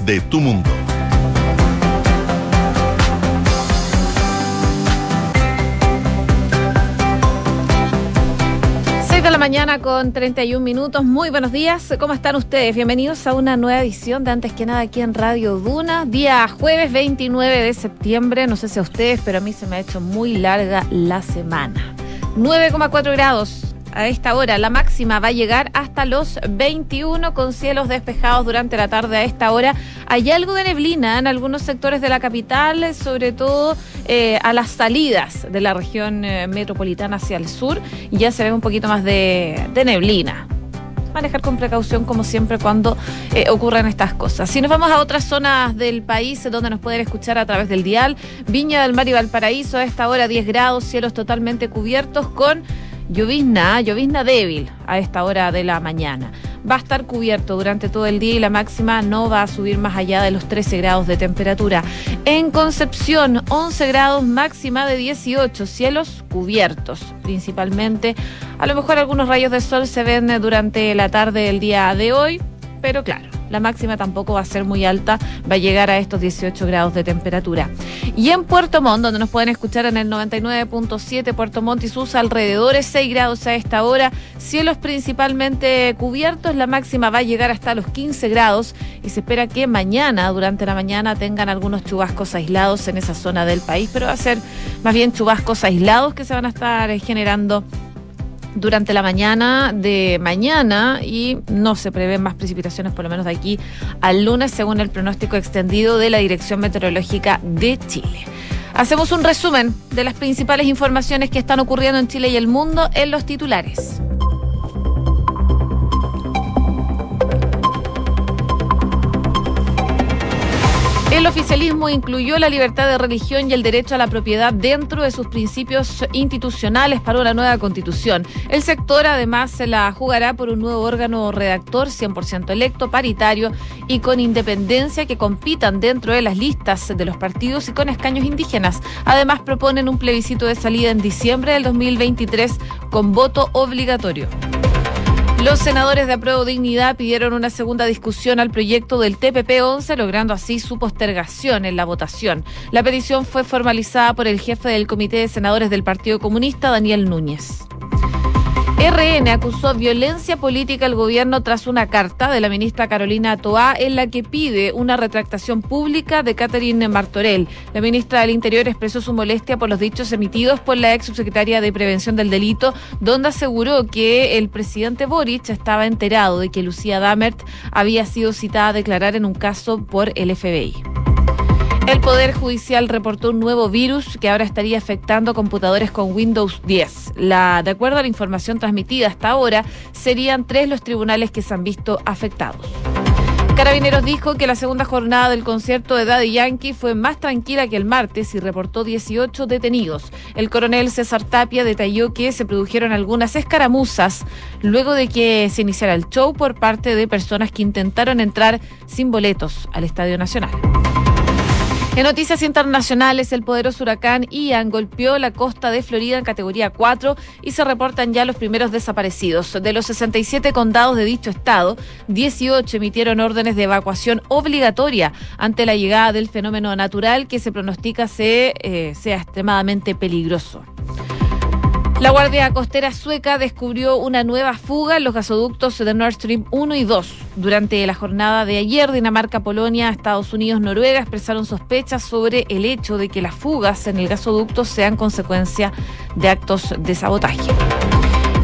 de tu mundo. de la mañana con 31 minutos. Muy buenos días. ¿Cómo están ustedes? Bienvenidos a una nueva edición de Antes que nada aquí en Radio Duna. Día jueves 29 de septiembre. No sé si a ustedes, pero a mí se me ha hecho muy larga la semana. 9,4 grados a esta hora. La máxima va a llegar hasta los 21 con cielos despejados durante la tarde a esta hora. Hay algo de neblina en algunos sectores de la capital, sobre todo eh, a las salidas de la región eh, metropolitana hacia el sur. Ya se ve un poquito más de, neblina manejar con precaución como siempre cuando eh, ocurran estas cosas. Si nos vamos a otras zonas del país donde nos pueden escuchar a través del dial, Viña del Mar y Valparaíso a esta hora 10 grados, cielos totalmente cubiertos con Llovizna, llovizna débil a esta hora de la mañana. Va a estar cubierto durante todo el día y la máxima no va a subir más allá de los 13 grados de temperatura. En Concepción, 11 grados, máxima de 18, cielos cubiertos principalmente. A lo mejor algunos rayos de sol se ven durante la tarde del día de hoy, pero claro la máxima tampoco va a ser muy alta, va a llegar a estos 18 grados de temperatura. Y en Puerto Montt, donde nos pueden escuchar en el 99.7 Puerto Montt y sus alrededores, 6 grados a esta hora, cielos principalmente cubiertos, la máxima va a llegar hasta los 15 grados y se espera que mañana, durante la mañana, tengan algunos chubascos aislados en esa zona del país, pero va a ser más bien chubascos aislados que se van a estar generando durante la mañana de mañana y no se prevén más precipitaciones por lo menos de aquí al lunes según el pronóstico extendido de la Dirección Meteorológica de Chile. Hacemos un resumen de las principales informaciones que están ocurriendo en Chile y el mundo en los titulares. El oficialismo incluyó la libertad de religión y el derecho a la propiedad dentro de sus principios institucionales para una nueva constitución. El sector además se la jugará por un nuevo órgano redactor 100% electo, paritario y con independencia que compitan dentro de las listas de los partidos y con escaños indígenas. Además proponen un plebiscito de salida en diciembre del 2023 con voto obligatorio. Los senadores de Apruebo Dignidad pidieron una segunda discusión al proyecto del TPP-11, logrando así su postergación en la votación. La petición fue formalizada por el jefe del Comité de Senadores del Partido Comunista, Daniel Núñez. RN acusó violencia política al gobierno tras una carta de la ministra Carolina Toá en la que pide una retractación pública de Catherine Martorell. La ministra del Interior expresó su molestia por los dichos emitidos por la ex subsecretaria de Prevención del Delito, donde aseguró que el presidente Boric estaba enterado de que Lucía Damert había sido citada a declarar en un caso por el FBI. El Poder Judicial reportó un nuevo virus que ahora estaría afectando computadores con Windows 10. La, de acuerdo a la información transmitida hasta ahora, serían tres los tribunales que se han visto afectados. Carabineros dijo que la segunda jornada del concierto de Daddy Yankee fue más tranquila que el martes y reportó 18 detenidos. El coronel César Tapia detalló que se produjeron algunas escaramuzas luego de que se iniciara el show por parte de personas que intentaron entrar sin boletos al Estadio Nacional. En noticias internacionales, el poderoso huracán Ian golpeó la costa de Florida en categoría 4 y se reportan ya los primeros desaparecidos. De los 67 condados de dicho estado, 18 emitieron órdenes de evacuación obligatoria ante la llegada del fenómeno natural que se pronostica eh, sea extremadamente peligroso. La Guardia Costera Sueca descubrió una nueva fuga en los gasoductos de Nord Stream 1 y 2. Durante la jornada de ayer, Dinamarca, Polonia, Estados Unidos, Noruega expresaron sospechas sobre el hecho de que las fugas en el gasoducto sean consecuencia de actos de sabotaje.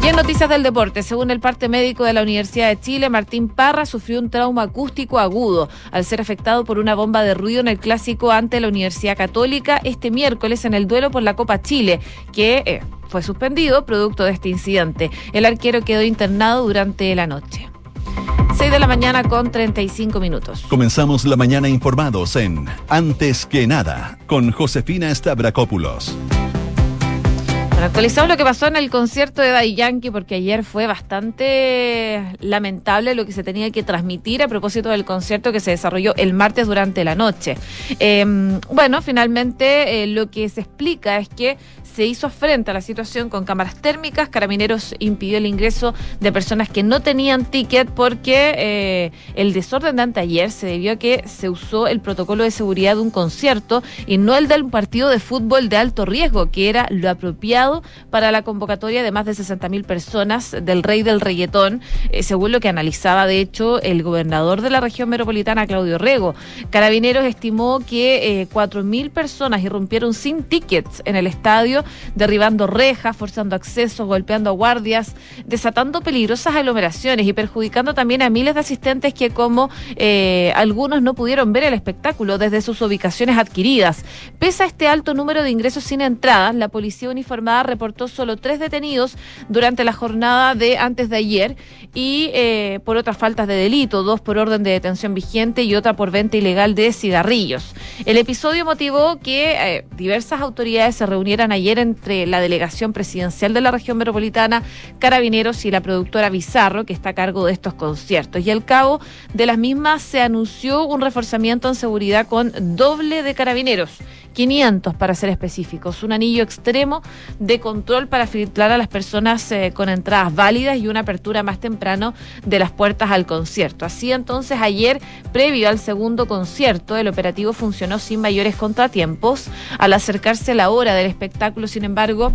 Y en noticias del deporte, según el parte médico de la Universidad de Chile, Martín Parra sufrió un trauma acústico agudo al ser afectado por una bomba de ruido en el clásico ante la Universidad Católica este miércoles en el duelo por la Copa Chile, que eh, fue suspendido producto de este incidente. El arquero quedó internado durante la noche. 6 de la mañana con 35 minutos. Comenzamos la mañana informados en Antes que nada con Josefina Stavrakopoulos. Actualizamos lo que pasó en el concierto de Daddy Yankee porque ayer fue bastante lamentable lo que se tenía que transmitir a propósito del concierto que se desarrolló el martes durante la noche. Em, bueno, finalmente eh, lo que se explica es que se hizo frente a la situación con cámaras térmicas. Carabineros impidió el ingreso de personas que no tenían ticket porque eh, el desorden de anteayer se debió a que se usó el protocolo de seguridad de un concierto y no el del partido de fútbol de alto riesgo, que era lo apropiado para la convocatoria de más de 60.000 personas del rey del reggaetón, eh, según lo que analizaba de hecho el gobernador de la región metropolitana, Claudio Rego. Carabineros estimó que eh, 4.000 personas irrumpieron sin tickets en el estadio, derribando rejas, forzando acceso, golpeando a guardias, desatando peligrosas aglomeraciones y perjudicando también a miles de asistentes que como eh, algunos no pudieron ver el espectáculo desde sus ubicaciones adquiridas. Pese a este alto número de ingresos sin entradas, la policía uniformada reportó solo tres detenidos durante la jornada de antes de ayer y eh, por otras faltas de delito, dos por orden de detención vigente y otra por venta ilegal de cigarrillos. El episodio motivó que eh, diversas autoridades se reunieran ayer entre la delegación presidencial de la región metropolitana, Carabineros y la productora Bizarro, que está a cargo de estos conciertos. Y al cabo de las mismas se anunció un reforzamiento en seguridad con doble de carabineros. 500 para ser específicos, un anillo extremo de control para filtrar a las personas eh, con entradas válidas y una apertura más temprano de las puertas al concierto. Así entonces ayer, previo al segundo concierto, el operativo funcionó sin mayores contratiempos. Al acercarse la hora del espectáculo, sin embargo,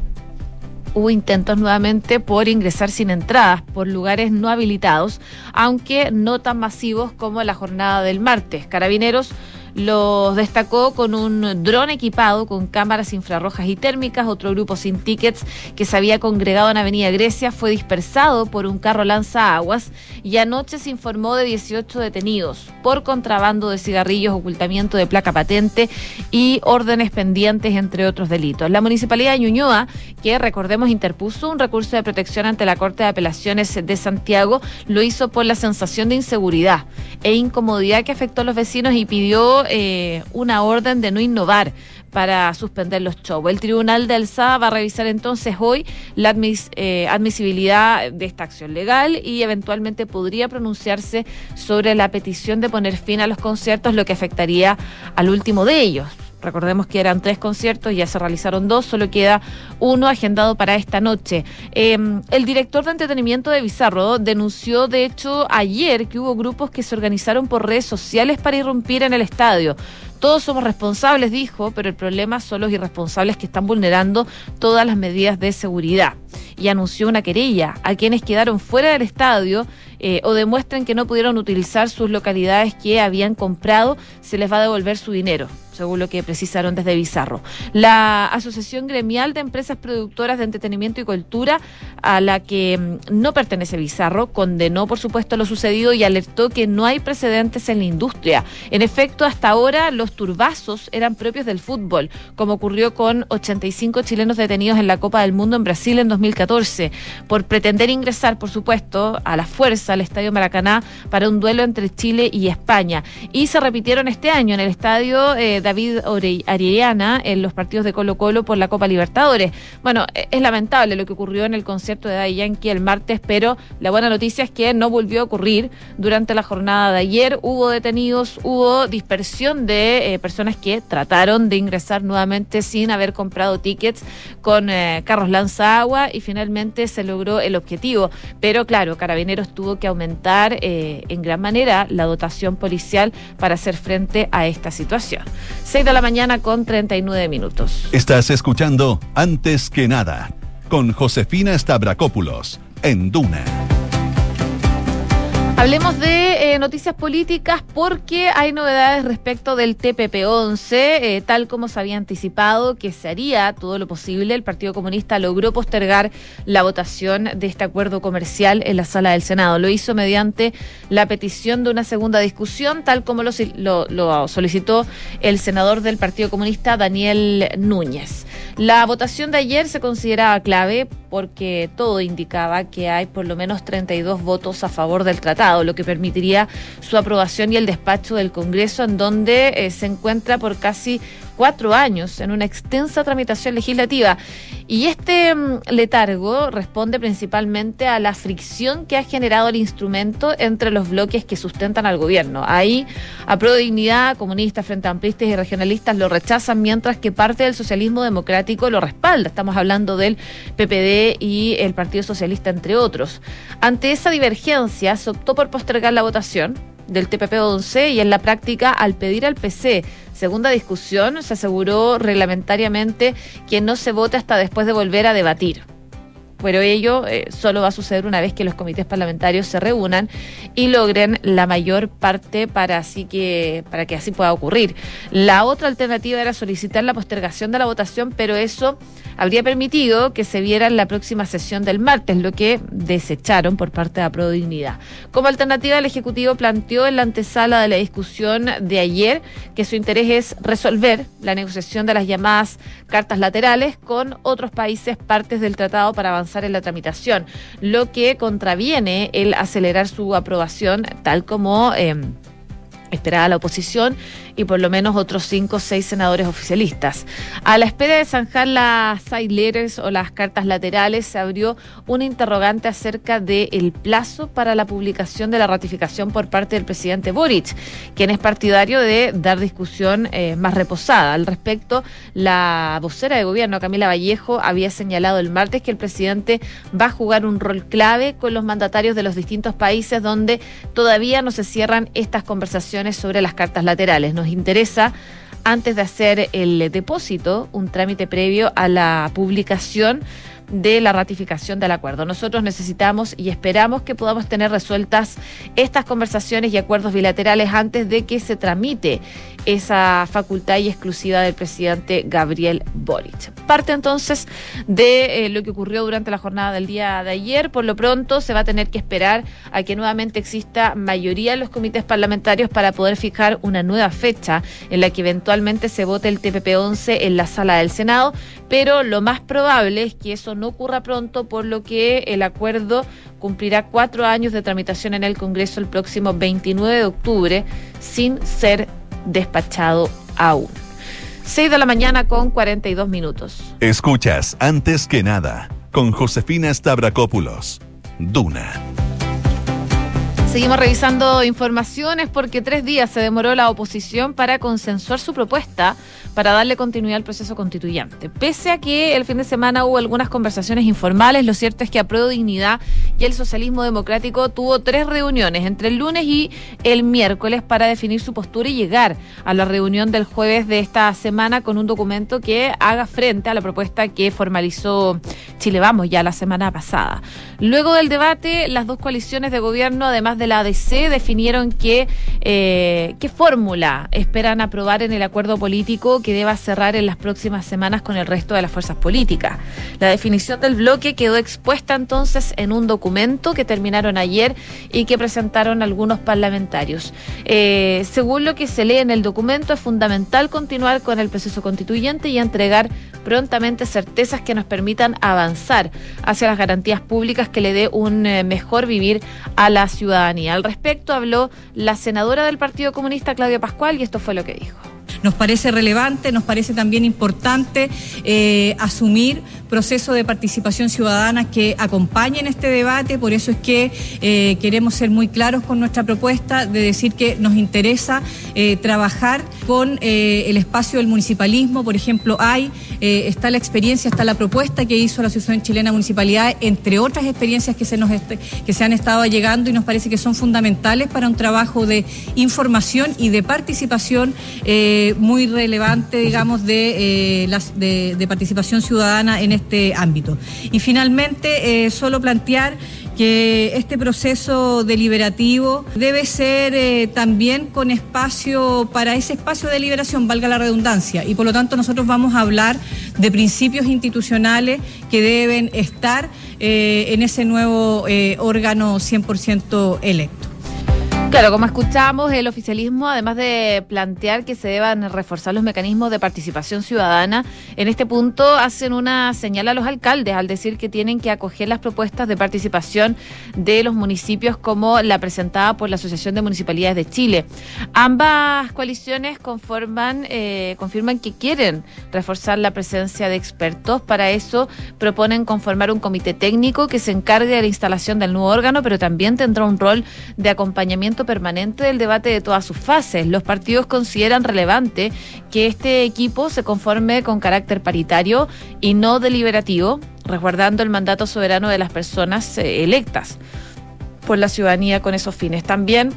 hubo intentos nuevamente por ingresar sin entradas por lugares no habilitados, aunque no tan masivos como la jornada del martes. Carabineros los destacó con un dron equipado con cámaras infrarrojas y térmicas. Otro grupo sin tickets que se había congregado en Avenida Grecia fue dispersado por un carro lanza aguas y anoche se informó de 18 detenidos por contrabando de cigarrillos, ocultamiento de placa patente y órdenes pendientes, entre otros delitos. La Municipalidad de Ñuñoa, que recordemos interpuso un recurso de protección ante la Corte de Apelaciones de Santiago, lo hizo por la sensación de inseguridad e incomodidad que afectó a los vecinos y pidió eh, una orden de no innovar para suspender los shows. El Tribunal de Alzada va a revisar entonces hoy la eh, admisibilidad de esta acción legal y eventualmente podría pronunciarse sobre la petición de poner fin a los conciertos, lo que afectaría al último de ellos. Recordemos que eran tres conciertos, ya se realizaron dos, solo queda uno agendado para esta noche. Em, el director de entretenimiento de Bizarro denunció, de hecho, ayer que hubo grupos que se organizaron por redes sociales para irrumpir en el estadio. Todos somos responsables, dijo, pero el problema son los irresponsables que están vulnerando todas las medidas de seguridad. Y anunció una querella a quienes quedaron fuera del estadio eh, o demuestren que no pudieron utilizar sus localidades que habían comprado, se les va a devolver su dinero según lo que precisaron desde Bizarro. La Asociación Gremial de Empresas Productoras de Entretenimiento y Cultura, a la que mm, no pertenece Bizarro, condenó, por supuesto, lo sucedido y alertó que no hay precedentes en la industria. En efecto, hasta ahora los turbazos eran propios del fútbol, como ocurrió con 85 chilenos detenidos en la Copa del Mundo en Brasil en 2014, por pretender ingresar, por supuesto, a la fuerza al Estadio Maracaná para un duelo entre Chile y España. Y se repitieron este año en el Estadio eh, David Ariana en los partidos de Colo Colo por la Copa Libertadores. Bueno, e, es lamentable lo que ocurrió en el concierto de Daddy Yankee el martes, pero la buena noticia es que no volvió a ocurrir durante la jornada de ayer. Hubo detenidos, hubo dispersión de eh, personas que trataron de ingresar nuevamente sin haber comprado tickets con eh, carros lanza agua y finalmente se logró el objetivo. Pero claro, Carabineros tuvo que aumentar eh, en gran manera la dotación policial para hacer frente a esta situación. 6 de la mañana con 39 minutos. Estás escuchando Antes que nada con Josefina Stavrakopoulos en Duna. Hablemos de eh, noticias políticas porque hay novedades respecto del TPP-11, eh, tal como se había anticipado que se haría todo lo posible. El Partido Comunista logró postergar la votación de este acuerdo comercial en la sala del Senado. Lo hizo mediante la petición de una segunda discusión, tal como lo, lo solicitó el senador del Partido Comunista, Daniel Núñez. La votación de ayer se consideraba clave porque todo indicaba que hay por lo menos 32 votos a favor del tratado, lo que permitiría su aprobación y el despacho del Congreso, en donde eh, se encuentra por casi cuatro años en una extensa tramitación legislativa. Y este mm, letargo responde principalmente a la fricción que ha generado el instrumento entre los bloques que sustentan al gobierno. Ahí, a pro dignidad, comunistas, frente amplistas y regionalistas lo rechazan, mientras que parte del socialismo democrático lo respalda. Estamos hablando del PPD y el Partido Socialista, entre otros. Ante esa divergencia, se optó por postergar la votación del TPP-11 y en la práctica, al pedir al PC segunda discusión, se aseguró reglamentariamente que no se vote hasta después de volver a debatir pero ello eh, solo va a suceder una vez que los comités parlamentarios se reúnan y logren la mayor parte para así que para que así pueda ocurrir. La otra alternativa era solicitar la postergación de la votación, pero eso habría permitido que se viera en la próxima sesión del martes, lo que desecharon por parte de la Prodignidad. Como alternativa, el Ejecutivo planteó en la antesala de la discusión de ayer que su interés es resolver la negociación de las llamadas cartas laterales con otros países partes del tratado para avanzar en la tramitación, lo que contraviene el acelerar su aprobación tal como... Eh, esperaba la oposición y por lo menos otros cinco o seis senadores oficialistas. A la espera de zanjar las side letters o las cartas laterales, se abrió un interrogante acerca del plazo para la publicación de la ratificación por parte del presidente Boric, quien es partidario de dar discusión eh, más reposada. Al respecto, la vocera de gobierno, Camila Vallejo, había señalado el martes que el presidente va a jugar un rol clave con los mandatarios de los distintos países donde todavía no se cierran estas conversaciones sobre las cartas laterales nos interesa antes de hacer el depósito, un trámite previo a la publicación de la ratificación del acuerdo. Nosotros necesitamos y esperamos que podamos tener resueltas estas conversaciones y acuerdos bilaterales antes de que se tramite esa facultad y exclusiva del presidente Gabriel Boric. Parte entonces de eh, lo que ocurrió durante la jornada del día de ayer. Por lo pronto se va a tener que esperar a que nuevamente exista mayoría en los comités parlamentarios para poder fijar una nueva fecha en la que eventualmente se vote el TPP-11 en la sala del Senado, pero lo más probable es que eso no ocurra pronto, por lo que el acuerdo cumplirá cuatro años de tramitación en el Congreso el próximo 29 de octubre sin ser despachado aún. 6 de la mañana con 42 minutos. Escuchas antes que nada con Josefina Stavrakopoulos. Duna. Seguimos revisando informaciones porque tres días se demoró la oposición para consensuar su propuesta para darle continuidad al proceso constituyente. Pese a que el fin de semana hubo algunas conversaciones informales, lo cierto es que Apruebo Dignidad y el Socialismo Democrático tuvo tres reuniones entre el lunes y el miércoles para definir su postura y llegar a la reunión del jueves de esta semana con un documento que haga frente a la propuesta que formalizó Chile Vamos ya la semana pasada. Luego del debate, las dos coaliciones de gobierno, además de la ADC definieron eh, qué fórmula esperan aprobar en el acuerdo político que deba cerrar en las próximas semanas con el resto de las fuerzas políticas. La definición del bloque quedó expuesta entonces en un documento que terminaron ayer y que presentaron algunos parlamentarios. Eh, según lo que se lee en el documento, es fundamental continuar con el proceso constituyente y entregar prontamente certezas que nos permitan avanzar hacia las garantías públicas que le dé un eh, mejor vivir a la ciudadanía. Al respecto habló la senadora del Partido Comunista, Claudia Pascual, y esto fue lo que dijo. Nos parece relevante, nos parece también importante eh, asumir procesos de participación ciudadana que acompañen este debate, por eso es que eh, queremos ser muy claros con nuestra propuesta de decir que nos interesa eh, trabajar con el espacio del municipalismo, por ejemplo, hay, está la experiencia, está la propuesta que hizo la Asociación Chilena Municipalidad, entre otras experiencias que se, nos que se han estado llegando y nos parece que son fundamentales para un trabajo de información y de participación muy relevante, digamos, de, eh, de, participación ciudadana en este ámbito. Y finalmente, eh, solo plantear que este proceso deliberativo debe ser eh, también con espacio para ese espacio de liberación, valga la redundancia, y por lo tanto nosotros vamos a hablar de principios institucionales que deben estar en ese nuevo órgano 100% electo. Claro, como escuchamos, el oficialismo, además de plantear que se deban reforzar los mecanismos de participación ciudadana, en este punto hacen una señal a los alcaldes al decir que tienen que acoger las propuestas de participación de los municipios como la presentada por la Asociación de Municipalidades de Chile. Ambas coaliciones eh, confirman que quieren reforzar la presencia de expertos. Para eso proponen conformar un comité técnico que se encargue de la instalación del nuevo órgano, pero también tendrá un rol de acompañamiento permanente del debate de todas sus fases. Los partidos consideran relevante que este equipo se conforme con carácter paritario y no deliberativo, resguardando el mandato soberano de las personas eh, electas por la ciudadanía con esos fines. También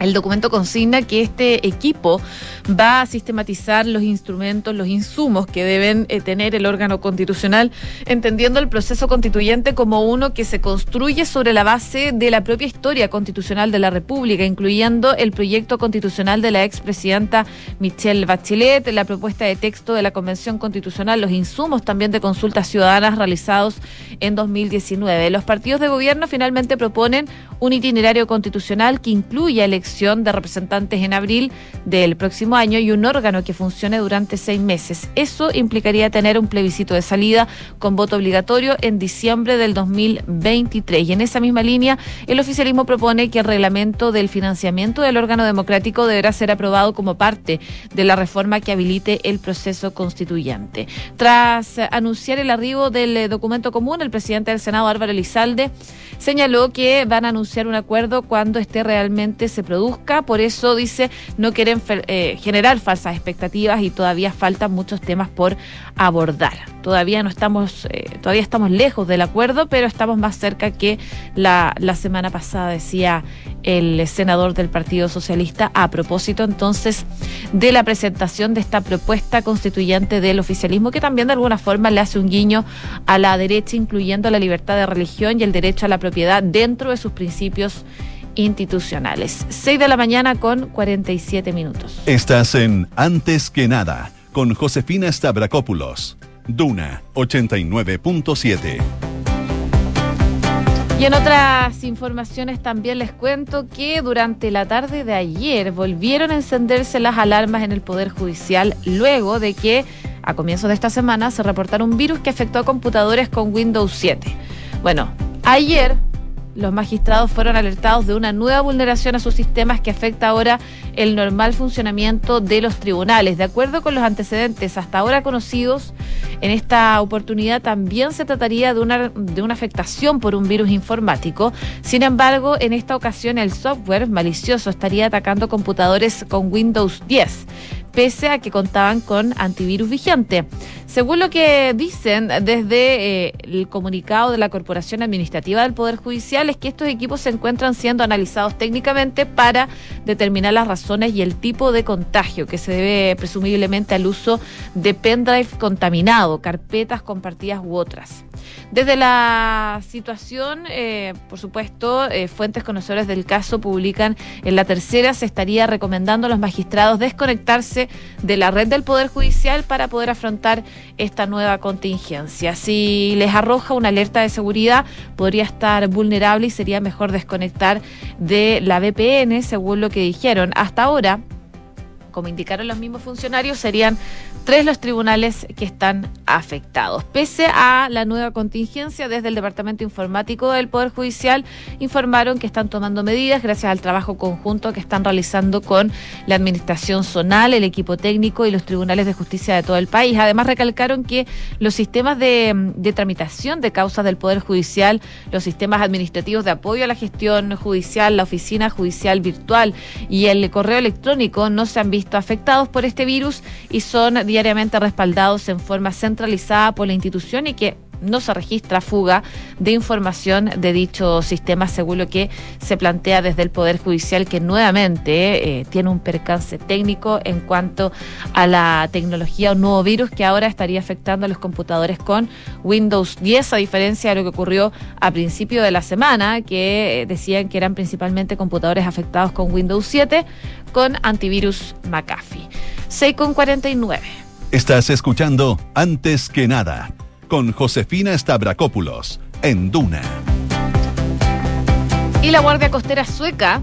el documento consigna que este equipo va a sistematizar los instrumentos, los insumos que deben eh, tener el órgano constitucional, entendiendo el proceso constituyente como uno que se construye sobre la base de la propia historia constitucional de la República, incluyendo el proyecto constitucional de la expresidenta Michelle Bachelet, la propuesta de texto de la Convención Constitucional, los insumos también de consultas ciudadanas realizados en 2019. Los partidos de gobierno finalmente proponen un itinerario constitucional que incluya elecciones de representantes en abril del próximo año y un órgano que funcione durante seis meses. Eso implicaría tener un plebiscito de salida con voto obligatorio en diciembre del 2023. Y en esa misma línea, el oficialismo propone que el reglamento del financiamiento del órgano democrático deberá ser aprobado como parte de la reforma que habilite el proceso constituyente. Tras anunciar el arribo del eh, documento común, el presidente del Senado, Álvaro Elizalde, señaló que van a anunciar un acuerdo cuando esté realmente se produzca. Por eso dice no quieren eh, generar falsas expectativas y todavía faltan muchos temas por abordar. Todavía no estamos, eh, todavía estamos lejos del acuerdo, pero estamos más cerca que la, la semana pasada, decía el senador del Partido Socialista, a propósito entonces de la presentación de esta propuesta constituyente del oficialismo, que también de alguna forma le hace un guiño a la derecha, incluyendo la libertad de religión y el derecho a la propiedad dentro de sus principios institucionales. 6 de la mañana con 47 minutos. Estás en Antes que nada con Josefina Stavrakopoulos. Duna 89.7. Y en otras informaciones también les cuento que durante la tarde de ayer volvieron a encenderse las alarmas en el Poder Judicial luego de que a comienzos de esta semana se reportara un virus que afectó a computadores con Windows 7. Bueno, ayer los magistrados fueron alertados de una nueva vulneración a sus sistemas que afecta ahora el normal funcionamiento de los tribunales. De acuerdo con los antecedentes hasta ahora conocidos, en esta oportunidad también se trataría de una, de una afectación por un virus informático. Sin embargo, en esta ocasión el software malicioso estaría atacando computadores con Windows 10 pese a que contaban con antivirus vigente. Según lo que dicen desde eh, el comunicado de la Corporación Administrativa del Poder Judicial, es que estos equipos se encuentran siendo analizados técnicamente para determinar las razones y el tipo de contagio que se debe presumiblemente al uso de pendrive contaminado, carpetas compartidas u otras. Desde la situación, eh, por supuesto, eh, fuentes conocedores del caso publican en la tercera se estaría recomendando a los magistrados desconectarse de la red del Poder Judicial para poder afrontar esta nueva contingencia. Si les arroja una alerta de seguridad, podría estar vulnerable y sería mejor desconectar de la VPN, según lo que dijeron. Hasta ahora, como indicaron los mismos funcionarios, serían tres los tribunales que están afectados. Pese a la nueva contingencia, desde el Departamento Informático del Poder Judicial informaron que están tomando medidas gracias al trabajo conjunto que están realizando con la Administración Zonal, el equipo técnico y los tribunales de justicia de todo el país. Además, recalcaron que los sistemas de, tramitación de causas del Poder Judicial, los sistemas administrativos de apoyo a la gestión judicial, la oficina judicial virtual y el correo electrónico no se han visto afectados por este virus y son diariamente respaldados en forma centralizada por la institución y que no se registra fuga de información de dicho sistema, según lo que se plantea desde el Poder Judicial, que nuevamente eh, tiene un percance técnico en cuanto a la tecnología, un nuevo virus que ahora estaría afectando a los computadores con Windows 10, a diferencia de lo que ocurrió a principio de la semana, que eh, decían que eran principalmente computadores afectados con Windows 7 con antivirus McAfee. 6 con 49. Estás escuchando Antes que nada con Josefina Stavrakopoulos en Duna. Y la Guardia Costera Sueca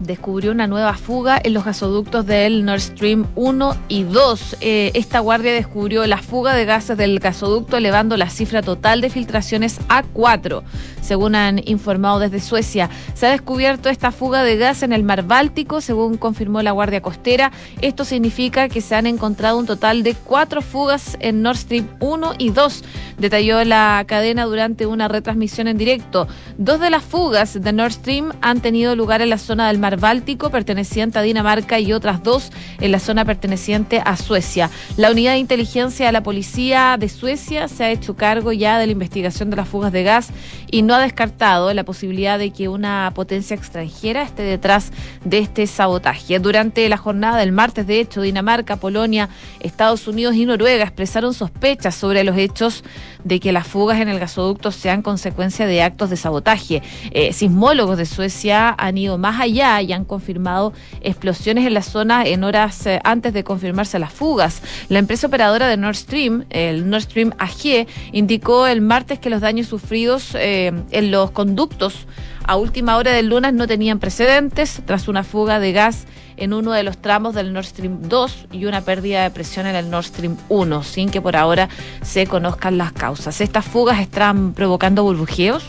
descubrió una nueva fuga en los gasoductos del Nord Stream 1 y 2. Eh, esta guardia descubrió la fuga de gases del gasoducto, elevando la cifra total de filtraciones a 4, según han informado desde Suecia. Se ha descubierto esta fuga de gas en el mar Báltico, según confirmó la Guardia Costera. Esto significa que se han encontrado un total de cuatro fugas en Nord Stream 1 y 2, detalló la cadena durante una retransmisión en directo. Dos de las fugas de Nord Stream han tenido lugar en la zona del mar Báltico perteneciente a Dinamarca y otras dos en la zona perteneciente a Suecia. La unidad de inteligencia de la policía de Suecia se ha hecho cargo ya de la investigación de las fugas de gas y no ha descartado la posibilidad de que una potencia extranjera esté detrás de este sabotaje. Durante la jornada del martes, de hecho, Dinamarca, Polonia, Estados Unidos y Noruega expresaron sospechas sobre los hechos de que las fugas en el gasoducto sean consecuencia de actos de sabotaje. Eh, sismólogos de Suecia han ido más allá y han confirmado explosiones en la zona en horas eh, antes de confirmarse las fugas. La empresa operadora de Nord Stream, el Nord Stream AG, indicó el martes que los daños sufridos eh, en los conductos a última hora del lunes no tenían precedentes tras una fuga de gas en uno de los tramos del Nord Stream 2 y una pérdida de presión en el Nord Stream 1, sin que por ahora se conozcan las causas. Estas fugas están provocando burbujeos.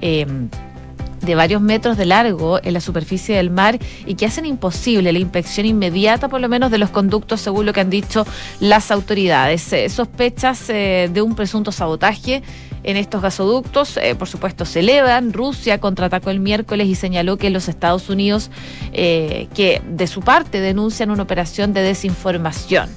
Eh, de varios metros de largo en la superficie del mar y que hacen imposible la inspección inmediata, por lo menos, de los conductos, según lo que han dicho las autoridades. Sospechas eh, de un presunto sabotaje en estos gasoductos, eh, por supuesto, se elevan. Rusia contraatacó el miércoles y señaló que los Estados Unidos, eh, que de su parte denuncian una operación de desinformación.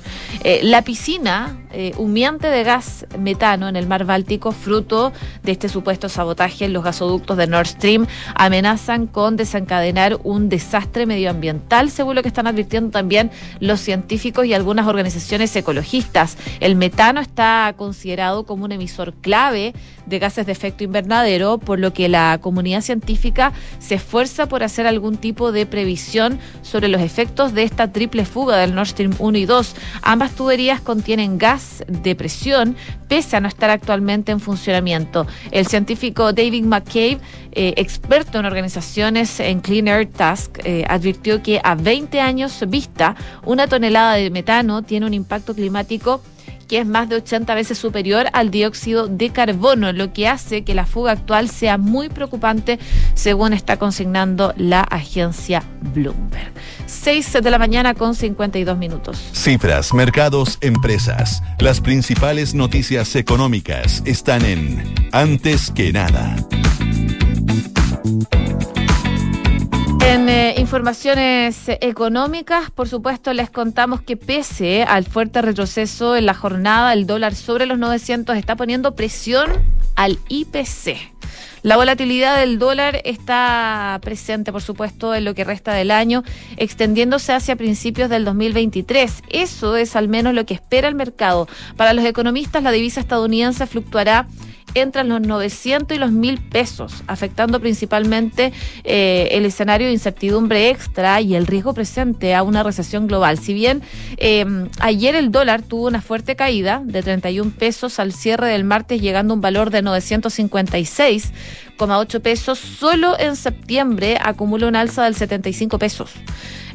Eh, la piscina humeante de gas metano en el mar Báltico, fruto de este supuesto sabotaje en los gasoductos de Nord Stream, amenazan con desencadenar un desastre medioambiental, según lo que están advirtiendo también los científicos y algunas organizaciones ecologistas. El metano está considerado como un emisor clave de gases de efecto invernadero, por lo que la comunidad científica se esfuerza por hacer algún tipo de previsión sobre los efectos de esta triple fuga del Nord Stream 1 y 2. Ambas tuberías contienen gas de presión, pese a no estar actualmente en funcionamiento. El científico David McCabe, eh, experto en organizaciones en Clean Air Task, eh, advirtió que a 20 años vista, una tonelada de metano tiene un impacto climático que es más de 80 veces superior al dióxido de carbono, lo que hace que la fuga actual sea muy preocupante, según está consignando la agencia Bloomberg. 6 de la mañana con 52 minutos. Cifras, mercados, empresas. Las principales noticias económicas están en Antes que nada. En eh, informaciones económicas, por supuesto, les contamos que pese al fuerte retroceso en la jornada, el dólar sobre los 900 está poniendo presión al IPC. La volatilidad del dólar está presente, por supuesto, en lo que resta del año, extendiéndose hacia principios del 2023. Eso es al menos lo que espera el mercado. Para los economistas, la divisa estadounidense fluctuará entre los 900 y los 1000 pesos, afectando principalmente eh, el escenario de incertidumbre extra y el riesgo presente a una recesión global. Si bien em, ayer el dólar tuvo una fuerte caída de 31 pesos al cierre del martes, llegando a un valor de 956,8 pesos, solo en septiembre acumula un alza del 75 pesos,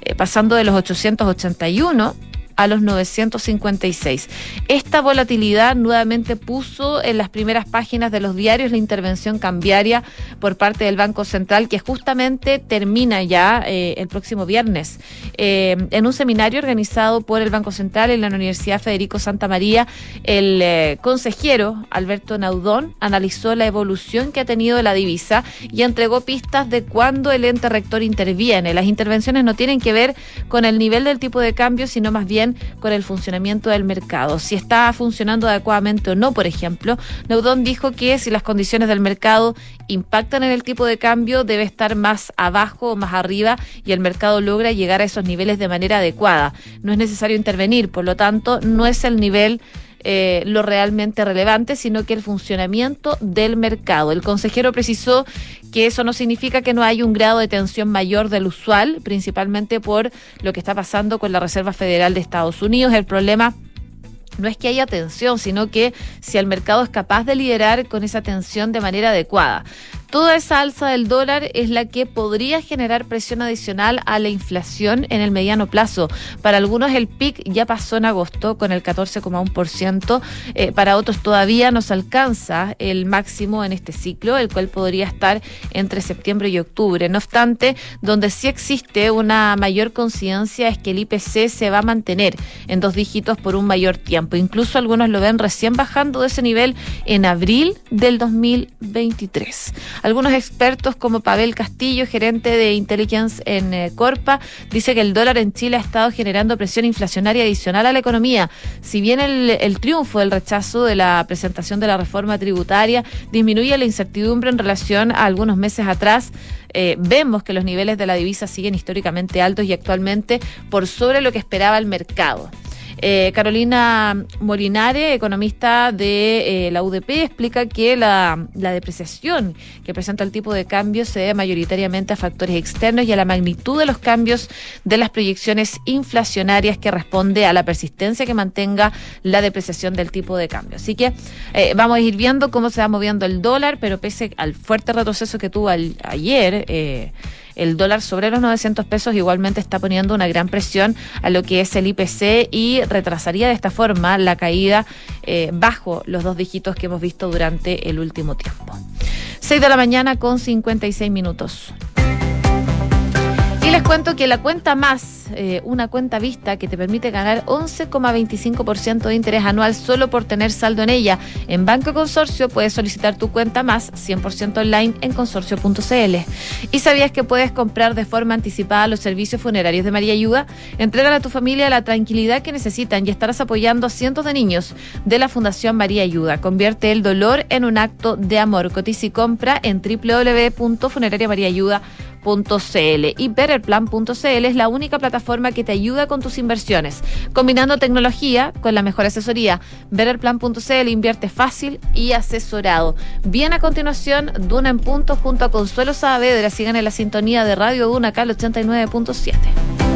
eh, pasando de los 881 a los 956. Esta volatilidad nuevamente puso en las primeras páginas de los diarios la intervención cambiaria por parte del Banco Central, que justamente termina ya eh, el próximo viernes. Eh, en un seminario organizado por el Banco Central en la Universidad Federico Santa María, el eh, consejero Alberto Naudón analizó la evolución que ha tenido la divisa y entregó pistas de cuándo el ente rector interviene. Las intervenciones no tienen que ver con el nivel del tipo de cambio, sino más bien con el funcionamiento del mercado. Si está funcionando adecuadamente o no, por ejemplo, Neudón dijo que si las condiciones del mercado impactan en el tipo de cambio, debe estar más abajo o más arriba y el mercado logra llegar a esos niveles de manera adecuada. No es necesario intervenir, por lo tanto, no es el nivel eh, lo realmente relevante, sino que el funcionamiento del mercado. El consejero precisó que eso no significa que no haya un grado de tensión mayor del usual, principalmente por lo que está pasando con la Reserva Federal de Estados Unidos. El problema no es que haya tensión, sino que si el mercado es capaz de liderar con esa tensión de manera adecuada. Toda esa alza del dólar es la que podría generar presión adicional a la inflación en el mediano plazo. Para algunos el PIC ya pasó en agosto con el 14,1%, eh, para otros todavía nos alcanza el máximo en este ciclo, el cual podría estar entre septiembre y octubre. No obstante, donde sí existe una mayor conciencia es que el IPC se va a mantener en dos dígitos por un mayor tiempo. Incluso algunos lo ven recién bajando de ese nivel en abril del 2023. Algunos expertos como Pavel Castillo, gerente de Intelligence en eh, Corpa, dice que el dólar en Chile ha estado generando presión inflacionaria adicional a la economía. Si bien el, triunfo del rechazo de la presentación de la reforma tributaria disminuye la incertidumbre en relación a algunos meses atrás, eh, vemos que los niveles de la divisa siguen históricamente altos y actualmente por sobre lo que esperaba el mercado. Eh, Carolina Molinare, economista de eh, la UDP, explica que la, depreciación que presenta el tipo de cambio se debe mayoritariamente a factores externos y a la magnitud de los cambios de las proyecciones inflacionarias que responde a la persistencia que mantenga la depreciación del tipo de cambio. Así que eh, vamos a ir viendo cómo se va moviendo el dólar, pero pese al fuerte retroceso que tuvo ayer, el dólar sobre los 900 pesos igualmente está poniendo una gran presión a lo que es el IPC y retrasaría de esta forma la caída eh, bajo los dos dígitos que hemos visto durante el último tiempo. 6 de la mañana con 56 minutos. Les cuento que la cuenta más, eh, una cuenta vista que te permite ganar 11,25% de interés anual solo por tener saldo en ella. En Banco Consorcio puedes solicitar tu cuenta más 100% online en consorcio.cl. ¿Y sabías que puedes comprar de forma anticipada los servicios funerarios de María Ayuda? Entregan a tu familia la tranquilidad que necesitan y estarás apoyando a cientos de niños de la Fundación María Ayuda. Convierte el dolor en un acto de amor. Cotiza y compra en www.funerariamariaayuda.com y betterplan.cl es la única plataforma que te ayuda con tus inversiones, combinando tecnología con la mejor asesoría. Betterplan.cl invierte fácil y asesorado. Bien a continuación, Duna en punto junto a Consuelo Saavedra. Sigan en la sintonía de Radio Duna, acá 89.7.